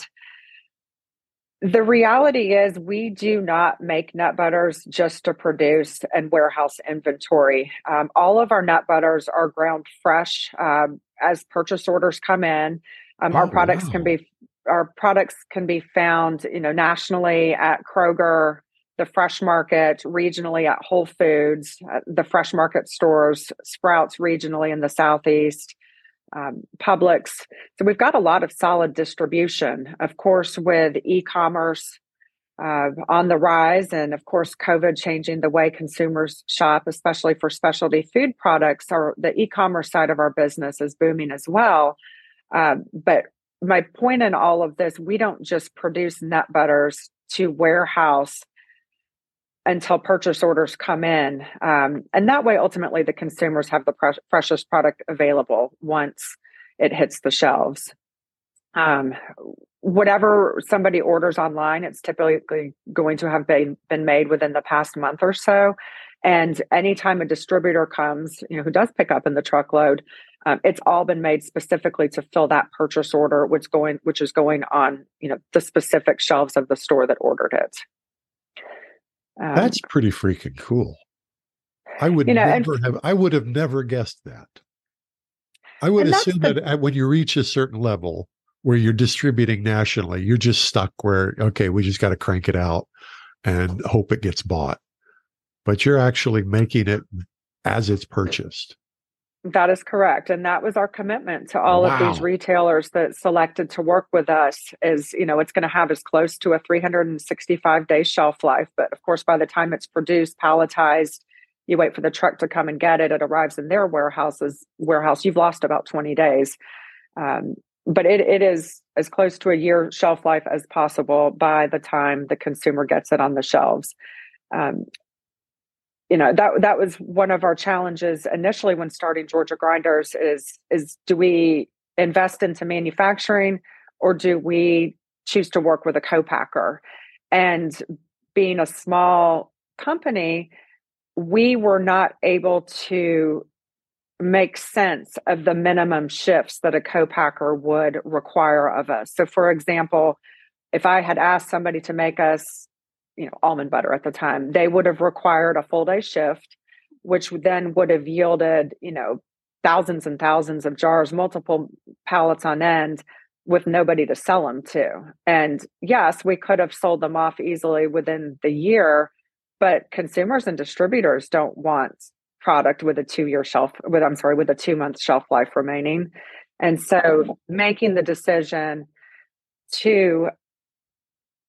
the reality is we do not make nut butters just to produce and warehouse inventory. Um, all of our nut butters are ground fresh um, as purchase orders come in. Um, oh, our products wow. can be our products can be found, you know, nationally at Kroger, the fresh market regionally at Whole Foods, uh, the fresh market stores, Sprouts regionally in the Southeast, um, Publix. So we've got a lot of solid distribution. Of course, with e commerce uh, on the rise, and of course, COVID changing the way consumers shop, especially for specialty food products, or the e commerce side of our business is booming as well. Uh, but my point in all of this, we don't just produce nut butters to warehouse until purchase orders come in. Um, and that way, ultimately, the consumers have the pre- product available once it hits the shelves. Um, whatever somebody orders online, it's typically going to have been, been made within the past month or so. And anytime a distributor comes, you know, who does pick up in the truckload, um, it's all been made specifically to fill that purchase order, which going, which is going on, you know, the specific shelves of the store that ordered it. Um, That's pretty freaking cool. I would you know, never and, have. I would have never guessed that. I would assume the, that when you reach a certain level where you're distributing nationally, you're just stuck where okay, we just got to crank it out and hope it gets bought. But you're actually making it as it's purchased. That is correct. And that was our commitment to all wow. of these retailers that selected to work with us is, you know, it's going to have as close to a 365 day shelf life. But of course, by the time it's produced, palletized, you wait for the truck to come and get it, it arrives in their warehouses warehouse. You've lost about 20 days. Um, but it, it is as close to a year shelf life as possible by the time the consumer gets it on the shelves. Um, you know that that was one of our challenges initially when starting Georgia Grinders is is do we invest into manufacturing or do we choose to work with a co-packer and being a small company we were not able to make sense of the minimum shifts that a co-packer would require of us. So for example, if I had asked somebody to make us, you know, almond butter at the time, they would have required a full day shift, which then would have yielded, you know, thousands and thousands of jars, multiple pallets on end with nobody to sell them to. And yes, we could have sold them off easily within the year, but consumers and distributors don't want product with a two year shelf with i'm sorry with a two month shelf life remaining and so making the decision to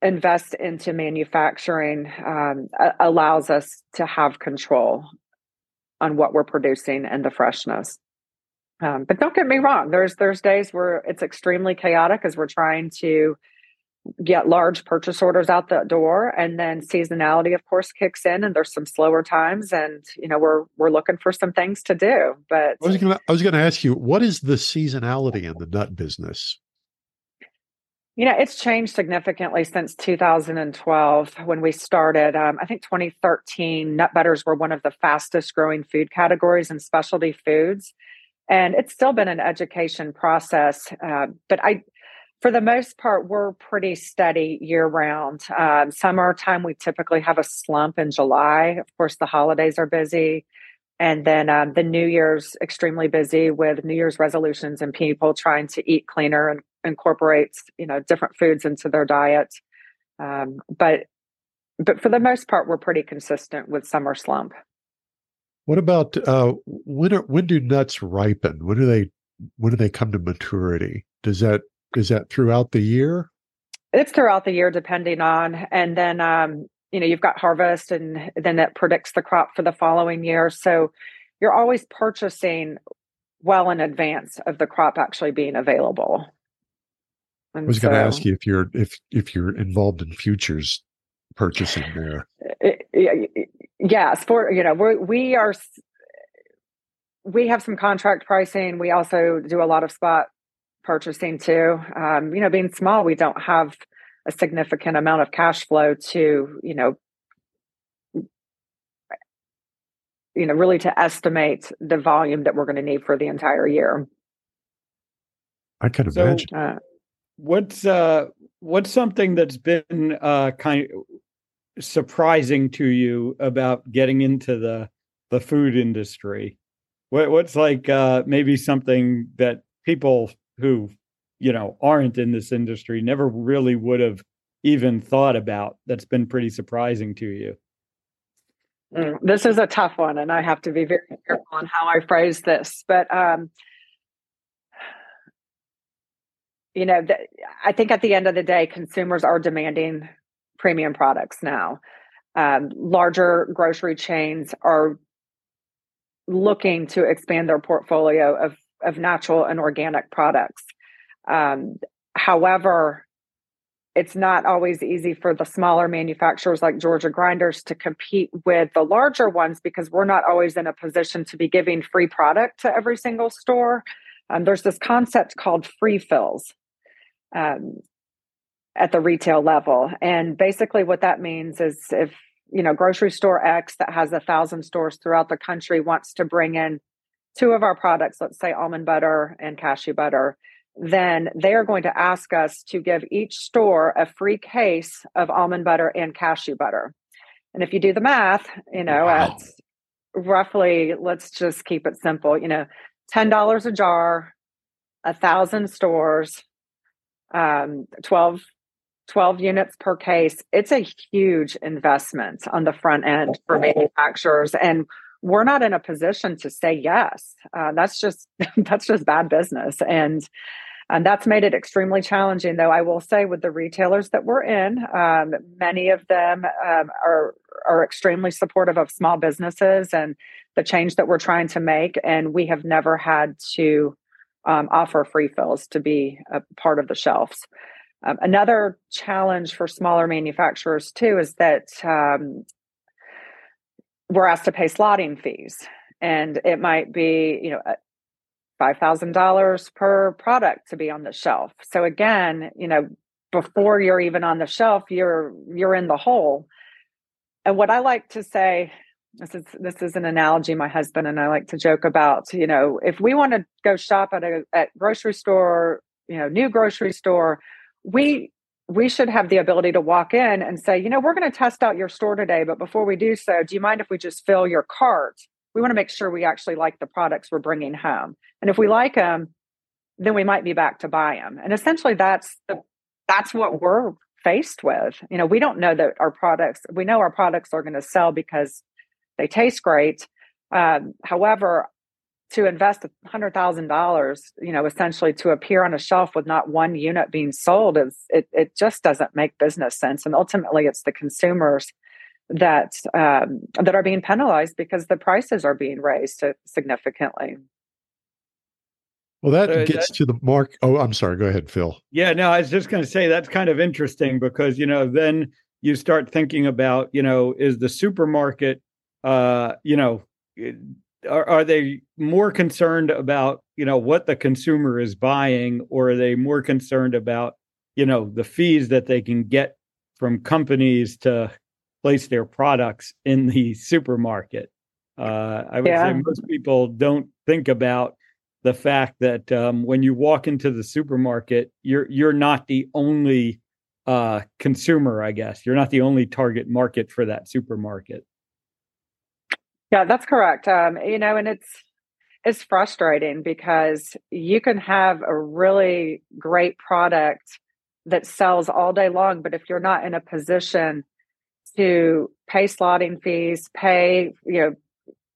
invest into manufacturing um, allows us to have control on what we're producing and the freshness. Um, but don't get me wrong there's there's days where it's extremely chaotic as we're trying to get large purchase orders out the door and then seasonality of course kicks in and there's some slower times and you know we're we're looking for some things to do but I was to I was to ask you what is the seasonality in the nut business you know it's changed significantly since 2012 when we started um, i think 2013 nut butters were one of the fastest growing food categories in specialty foods and it's still been an education process uh, but i for the most part, we're pretty steady year round. Um, summertime, we typically have a slump in July. Of course, the holidays are busy. And then um, the New Year's extremely busy with New Year's resolutions and people trying to eat cleaner and incorporate, you know, different foods into their diet. Um, but but for the most part, we're pretty consistent with summer slump. What about uh, when are, when do nuts ripen? When do they when do they come to maturity? Does that is that throughout the year? It's throughout the year, depending on, and then um, you know you've got harvest, and then that predicts the crop for the following year. So you're always purchasing well in advance of the crop actually being available. And I was so, going to ask you if you're if if you're involved in futures purchasing there. Yes, for you know we we are we have some contract pricing. We also do a lot of spot purchasing too. Um, you know, being small, we don't have a significant amount of cash flow to, you know, you know, really to estimate the volume that we're going to need for the entire year. I can imagine. So, uh, what's uh, what's something that's been uh, kind of surprising to you about getting into the the food industry? What, what's like uh, maybe something that people who you know aren't in this industry never really would have even thought about that's been pretty surprising to you mm, this is a tough one and i have to be very careful on how i phrase this but um you know i think at the end of the day consumers are demanding premium products now um, larger grocery chains are looking to expand their portfolio of of natural and organic products. Um, however, it's not always easy for the smaller manufacturers like Georgia Grinders to compete with the larger ones because we're not always in a position to be giving free product to every single store. Um, there's this concept called free fills um, at the retail level. And basically, what that means is if you know grocery store X that has a thousand stores throughout the country wants to bring in two of our products, let's say almond butter and cashew butter, then they are going to ask us to give each store a free case of almond butter and cashew butter. And if you do the math, you know, wow. at roughly, let's just keep it simple, you know, $10 a jar, a thousand stores, um, 12, 12 units per case. It's a huge investment on the front end for manufacturers. And we're not in a position to say yes. Uh, that's just *laughs* that's just bad business. And And that's made it extremely challenging, though I will say, with the retailers that we're in, um, many of them um, are, are extremely supportive of small businesses and the change that we're trying to make. And we have never had to um, offer free fills to be a part of the shelves. Um, another challenge for smaller manufacturers, too, is that um, we're asked to pay slotting fees. And it might be, you know, $5,000 per product to be on the shelf. So again, you know, before you're even on the shelf, you're you're in the hole. And what I like to say, this is this is an analogy my husband and I like to joke about, you know, if we want to go shop at a at grocery store, you know, new grocery store, we we should have the ability to walk in and say, you know, we're going to test out your store today, but before we do so, do you mind if we just fill your cart we want to make sure we actually like the products we're bringing home. And if we like them, then we might be back to buy them. And essentially, that's the that's what we're faced with. You know, we don't know that our products. We know our products are going to sell because they taste great. Um, however, to invest hundred thousand dollars, you know, essentially to appear on a shelf with not one unit being sold is it, it just doesn't make business sense. And ultimately, it's the consumers that um, that are being penalized because the prices are being raised significantly. Well, that uh, gets that, to the mark. Oh, I'm sorry. Go ahead, Phil. Yeah, no, I was just going to say that's kind of interesting because you know then you start thinking about you know is the supermarket uh you know are, are they more concerned about you know what the consumer is buying or are they more concerned about you know the fees that they can get from companies to place their products in the supermarket. Uh, I would yeah. say most people don't think about the fact that um, when you walk into the supermarket, you're you're not the only uh, consumer. I guess you're not the only target market for that supermarket. Yeah, that's correct. Um, you know, and it's it's frustrating because you can have a really great product that sells all day long, but if you're not in a position to pay slotting fees, pay, you know,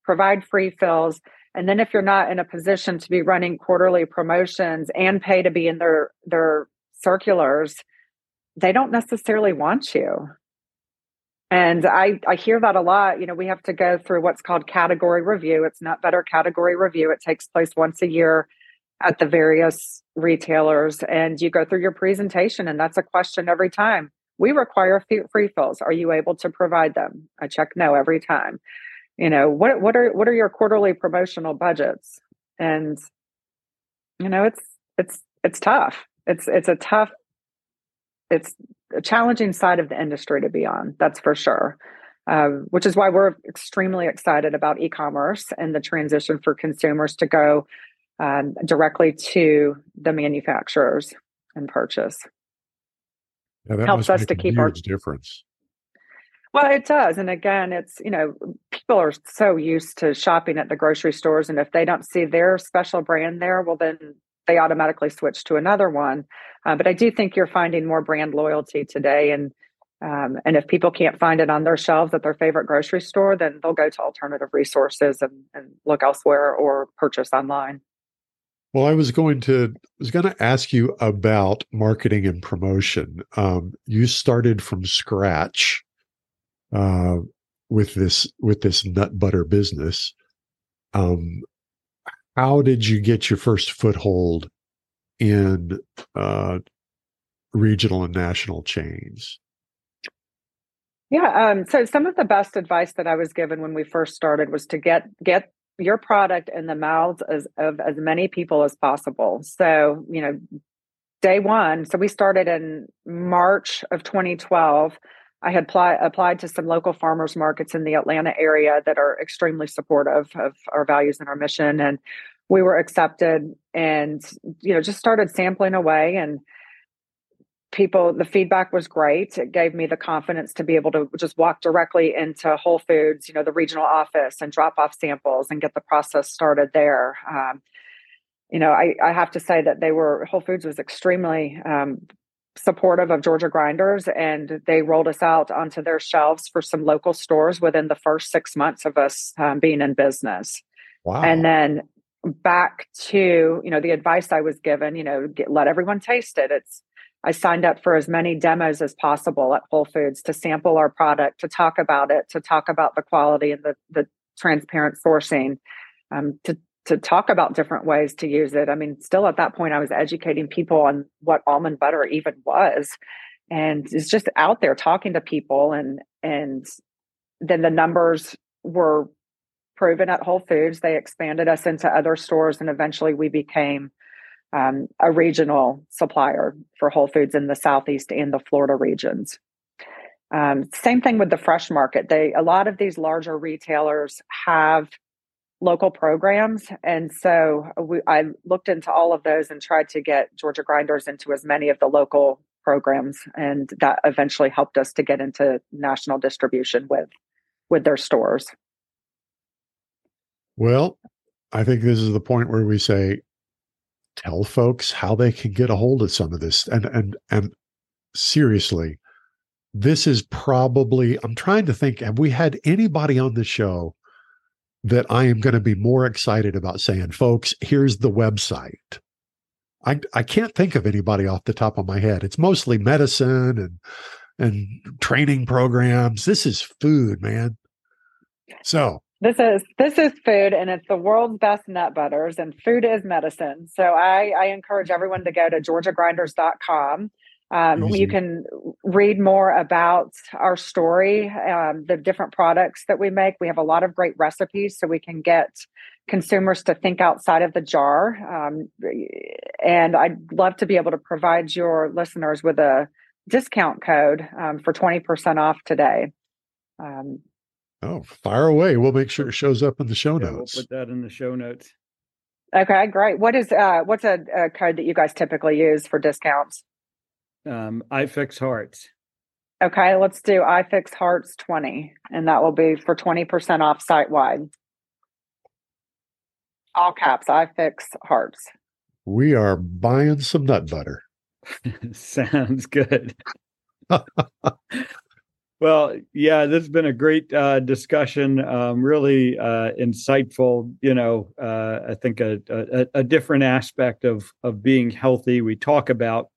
provide free fills. And then if you're not in a position to be running quarterly promotions and pay to be in their their circulars, they don't necessarily want you. And I, I hear that a lot. You know, we have to go through what's called category review. It's not better category review. It takes place once a year at the various retailers. And you go through your presentation, and that's a question every time. We require free fills. Are you able to provide them? I check no every time. You know, what what are what are your quarterly promotional budgets? And you know, it's it's it's tough. It's it's a tough it's a challenging side of the industry to be on. That's for sure. Uh, which is why we're extremely excited about e-commerce and the transition for consumers to go um, directly to the manufacturers and purchase. Yeah, helps us to keep our difference. Well, it does. And again, it's, you know, people are so used to shopping at the grocery stores. And if they don't see their special brand there, well, then they automatically switch to another one. Uh, but I do think you're finding more brand loyalty today. And um, and if people can't find it on their shelves at their favorite grocery store, then they'll go to alternative resources and, and look elsewhere or purchase online. Well, I was going to was going to ask you about marketing and promotion. Um, you started from scratch uh, with this with this nut butter business. Um, how did you get your first foothold in uh, regional and national chains? Yeah, um, so some of the best advice that I was given when we first started was to get get your product in the mouths as, of as many people as possible. So, you know, day one, so we started in March of 2012. I had pl- applied to some local farmers markets in the Atlanta area that are extremely supportive of our values and our mission. And we were accepted and, you know, just started sampling away and people the feedback was great. It gave me the confidence to be able to just walk directly into whole foods you know the regional office and drop off samples and get the process started there. Um, you know I, I, have to say that they were whole foods was extremely um, supportive of georgia grinders and they rolled us out onto their shelves for some local stores within the first six months of us um, being in business. Wow. and then back to you know the advice I was given. You know, get, let everyone taste it. It's I signed up for as many demos as possible at Whole Foods to sample our product, to talk about it, to talk about the quality and the the transparent sourcing, um, to to talk about different ways to use it. I mean, still at that point, I was educating people on what almond butter even was, and it's just out there talking to people, and and then the numbers were proven at Whole Foods. They expanded us into other stores, and eventually we became um, a regional supplier for Whole Foods in the Southeast and the Florida regions. Um, same thing with the fresh market. They a lot of these larger retailers have local programs, and so we, I looked into all of those and tried to get Georgia Grinders into as many of the local programs, and that eventually helped us to get into national distribution with with their stores. Well, I think this is the point where we say, tell folks how they can get a hold of some of this. And and and seriously, this is probably I'm trying to think, have we had anybody on the show that I am going to be more excited about saying, folks, here's the website. I I can't think of anybody off the top of my head. It's mostly medicine and and training programs. This is food, man. So this is this is food, and it's the world's best nut butters, and food is medicine. So I, I encourage everyone to go to georgiagrinders.com. Um, you can read more about our story, um, the different products that we make. We have a lot of great recipes, so we can get consumers to think outside of the jar. Um, and I'd love to be able to provide your listeners with a discount code um, for 20% off today. Um, Oh, fire away. We'll make sure it shows up in the show Yeah, notes. we'll put that in the show notes. Okay, great. What is uh what's a, a code that you guys typically use for discounts? Um, I fix hearts. Okay, let's do iFix Hearts 20, and that will be for 20% off site wide. All caps, iFix Hearts. we are buying some nut butter. *laughs* Sounds good. *laughs* well, yeah, this has been a great uh, discussion. Um, really uh, insightful. You know, uh, I think a, a, a different aspect of of being healthy. We talk about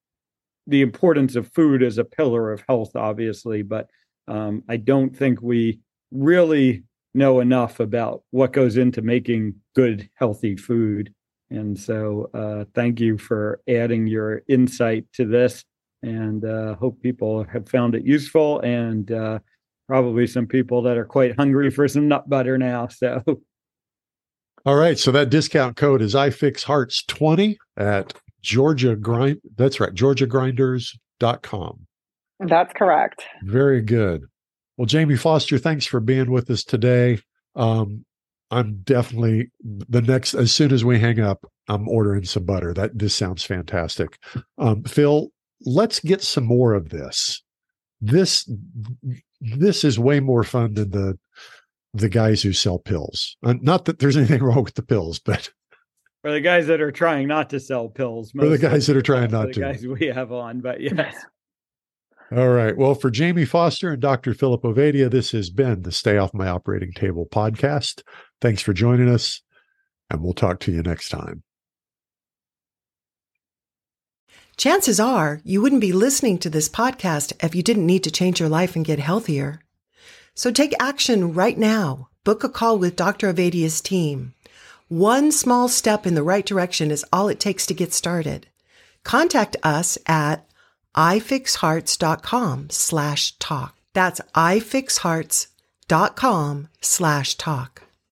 the importance of food as a pillar of health, obviously, but um, I don't think we really know enough about what goes into making good, healthy food. And so, uh, thank you for adding your insight to this, and uh, hope people have found it useful, and uh, probably some people that are quite hungry for some nut butter now. So, All right. So that discount code is iFixHearts20 at Georgia Grind. That's right. GeorgiaGrinders.com. That's correct. Very good. Well, Jaime Foster, thanks for being with us today. Um, I'm definitely the next as soon as we hang up, I'm ordering some butter. That this sounds fantastic. Um, Phil, let's get some more of this. This this is way more fun than the the guys who sell pills. Uh, not that there's *laughs* anything wrong with the pills, but for the guys that are trying not to sell pills, for the guys that are trying not the to. guys we have on, but *laughs* yes. All right. Well, for Jaime Foster and Dr. Philip Ovadia, this has been the Stay Off My Operating Table podcast. Thanks for joining us, and we'll talk to you next time. Chances are you wouldn't be listening to this podcast if you didn't need to change your life and get healthier. So take action right now. Book a call with Dr. Ovadia's team. One small step in the right direction is all it takes to get started. Contact us at ifixhearts.com slash talk. That's ifixhearts.com slash talk.